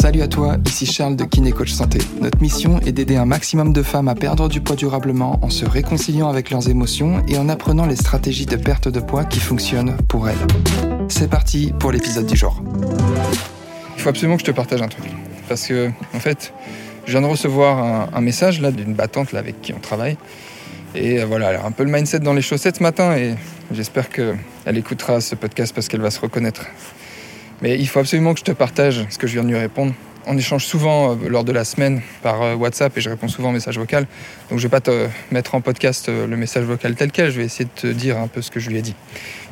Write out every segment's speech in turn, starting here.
Salut à toi, ici Charles de Kiné Coach Santé. Notre mission est d'aider un maximum de femmes à perdre du poids durablement en se réconciliant avec leurs émotions et en apprenant les stratégies de perte de poids qui fonctionnent pour elles. C'est parti pour l'épisode du jour. Il faut absolument que je te partage un truc. Parce que, en fait, je viens de recevoir un, message là d'une battante là, avec qui on travaille. Et euh, voilà, elle a un peu le mindset dans les chaussettes ce matin et j'espère qu'elle écoutera ce podcast parce qu'elle va se reconnaître. Mais il faut absolument que je te partage ce que je viens de lui répondre. On échange souvent euh, lors de la semaine par euh, WhatsApp et je réponds souvent en message vocal. Donc je vais pas te mettre en podcast le message vocal tel quel, je vais essayer de te dire un peu ce que je lui ai dit.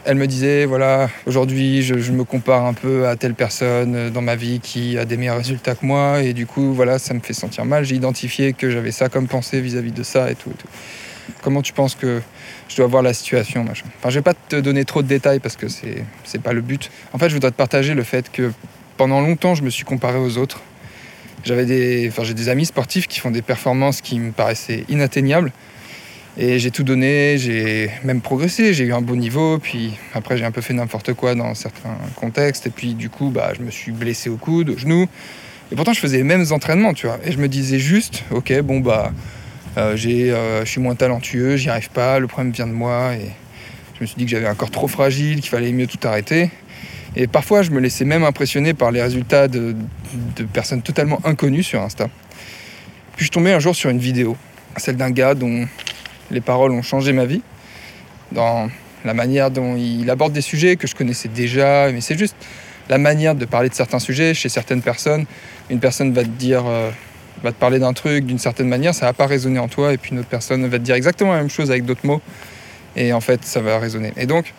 Elle me disait, voilà, aujourd'hui je, me compare un peu à telle personne dans ma vie qui a des meilleurs résultats que moi et du coup, voilà, ça me fait sentir mal. J'ai identifié que j'avais ça comme pensée vis-à-vis de ça et tout. Comment tu penses que je dois voir la situation machin. Enfin, je vais pas te donner trop de détails parce que c'est c'est pas le but. En fait, je voudrais te partager le fait que pendant longtemps, je me suis comparé aux autres. J'avais des, enfin, j'ai des amis sportifs qui font des performances qui me paraissaient inatteignables. Et j'ai tout donné, j'ai même progressé, j'ai eu un beau niveau, puis après j'ai un peu fait n'importe quoi dans certains contextes, et puis du coup bah, je me suis blessé au coude, au genou, et pourtant je faisais les mêmes entraînements, tu vois, et je me disais juste, ok, bon bah je suis moins talentueux, j'y arrive pas, le problème vient de moi. Et je me suis dit que j'avais un corps trop fragile, qu'il fallait mieux tout arrêter. Et parfois, je me laissais même impressionner par les résultats de, personnes totalement inconnues sur Insta. Puis je tombais un jour sur une vidéo, celle d'un gars dont les paroles ont changé ma vie, dans la manière dont il aborde des sujets que je connaissais déjà, mais c'est juste la manière de parler de certains sujets chez certaines personnes. Une personne va te dire euh, va te parler d'un truc d'une certaine manière, ça va pas résonner en toi, et puis une autre personne va te dire exactement la même chose avec d'autres mots, et en fait, ça va résonner. Et donc,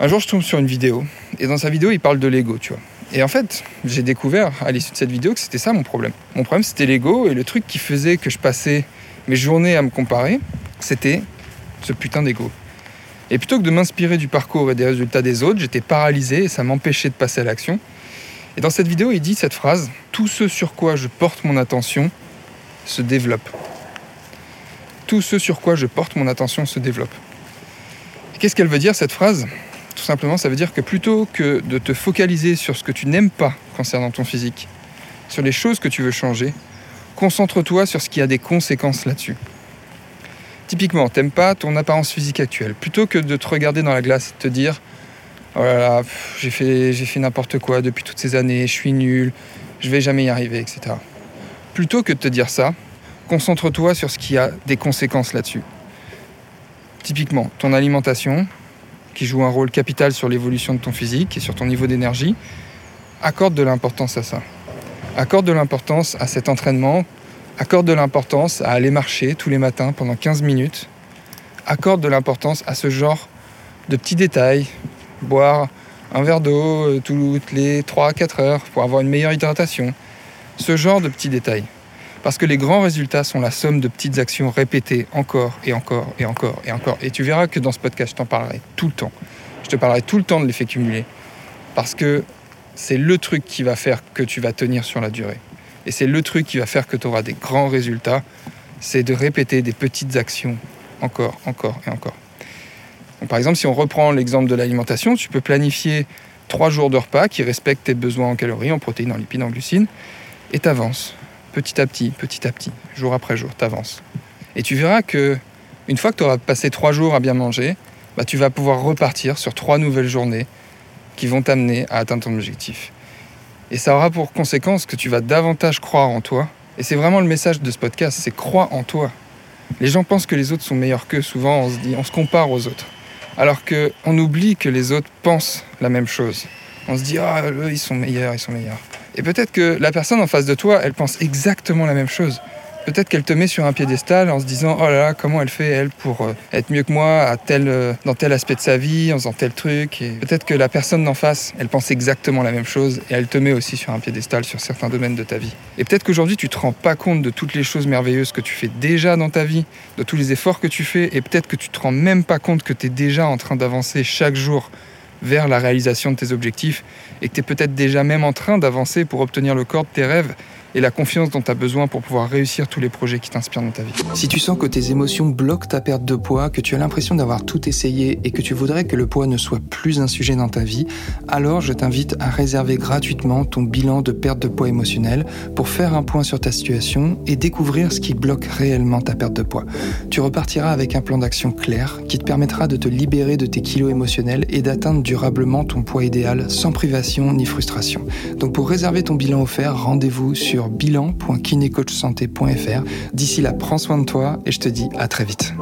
un jour, je tombe sur une vidéo, et dans sa vidéo, il parle de l'ego, tu vois. Et en fait, j'ai découvert à l'issue de cette vidéo que c'était ça mon problème. Mon problème, c'était l'ego, et le truc qui faisait que je passais mes journées à me comparer, c'était ce putain d'ego. Et plutôt que de m'inspirer du parcours et des résultats des autres, j'étais paralysé et ça m'empêchait de passer à l'action. Et dans cette vidéo, il dit cette phrase Tout ce sur quoi je porte mon attention se développe. Tout ce sur quoi je porte mon attention se développe. Qu'est-ce qu'elle veut dire cette phrase? Tout simplement, ça veut dire que plutôt que de te focaliser sur ce que tu n'aimes pas concernant ton physique, sur les choses que tu veux changer, concentre-toi sur ce qui a des conséquences là-dessus. Typiquement, t'aimes pas ton apparence physique actuelle. Plutôt que de te regarder dans la glace et te dire oh là là, j'ai fait, fait n'importe quoi depuis toutes ces années, je suis nul, je vais jamais y arriver, etc. Plutôt que de te dire ça, concentre-toi sur ce qui a des conséquences là-dessus. Typiquement, ton alimentation, qui joue un rôle capital sur l'évolution de ton physique et sur ton niveau d'énergie, accorde de l'importance à ça. Accorde de l'importance à cet entraînement, accorde de l'importance à aller marcher tous les matins pendant 15 minutes, accorde de l'importance à ce genre de petits détails, boire un verre d'eau euh, toutes les 3-4 heures pour avoir une meilleure hydratation. Ce genre de petits détails. Parce que les grands résultats sont la somme de petites actions répétées encore et encore et encore et encore. Et tu verras que dans ce podcast, je t'en parlerai tout le temps. Je te parlerai tout le temps de l'effet cumulé. Parce que c'est le truc qui va faire que tu vas tenir sur la durée. Et c'est le truc qui va faire que tu auras des grands résultats. C'est de répéter des petites actions encore, encore et encore par exemple, si on reprend l'exemple de l'alimentation, tu peux planifier trois jours de repas qui respectent tes besoins en calories, en protéines, en lipides, en glucides, et t'avances petit à petit, petit à petit, jour après jour, t'avances. Et tu verras que une fois que tu auras passé trois jours à bien manger, bah, tu vas pouvoir repartir sur trois nouvelles journées qui vont t'amener à atteindre ton objectif. Et ça aura pour conséquence que tu vas davantage croire en toi. Et c'est vraiment le message de ce podcast, c'est crois en toi. Les gens pensent que les autres sont meilleurs qu'eux, souvent on se dit, on se compare aux autres alors qu'on oublie que les autres pensent la même chose. On se dit, ah, eux, ils sont meilleurs, ils sont meilleurs. Et peut-être que la personne en face de toi, elle pense exactement la même chose. Peut-être qu'elle te met sur un piédestal en se disant oh là là comment elle fait elle pour euh, être mieux que moi à tel, euh, dans tel aspect de sa vie en faisant tel truc peut-être que la personne d'en face elle pense exactement la même chose et elle te met aussi sur un piédestal sur certains domaines de ta vie. Et peut-être qu'aujourd'hui tu te rends pas compte de toutes les choses merveilleuses que tu fais déjà dans ta vie, de tous les efforts que tu fais et peut-être que tu te rends même pas compte que tu es déjà en train d'avancer chaque jour vers la réalisation de tes objectifs et que tu es peut-être déjà même en train d'avancer pour obtenir le corps de tes rêves et la confiance dont tu as besoin pour pouvoir réussir tous les projets qui t'inspirent dans ta vie. Si tu sens que tes émotions bloquent ta perte de poids, que tu as l'impression d'avoir tout essayé et que tu voudrais que le poids ne soit plus un sujet dans ta vie, alors je t'invite à réserver gratuitement ton bilan de perte de poids émotionnel pour faire un point sur ta situation et découvrir ce qui bloque réellement ta perte de poids. Tu repartiras avec un plan d'action clair qui te permettra de te libérer de tes kilos émotionnels et d'atteindre durablement ton poids idéal sans privation ni frustration. Donc pour réserver ton bilan offert, rendez-vous sur bilan.kinecoachsanté.fr. D'ici là, prends soin de toi et je te dis à très vite.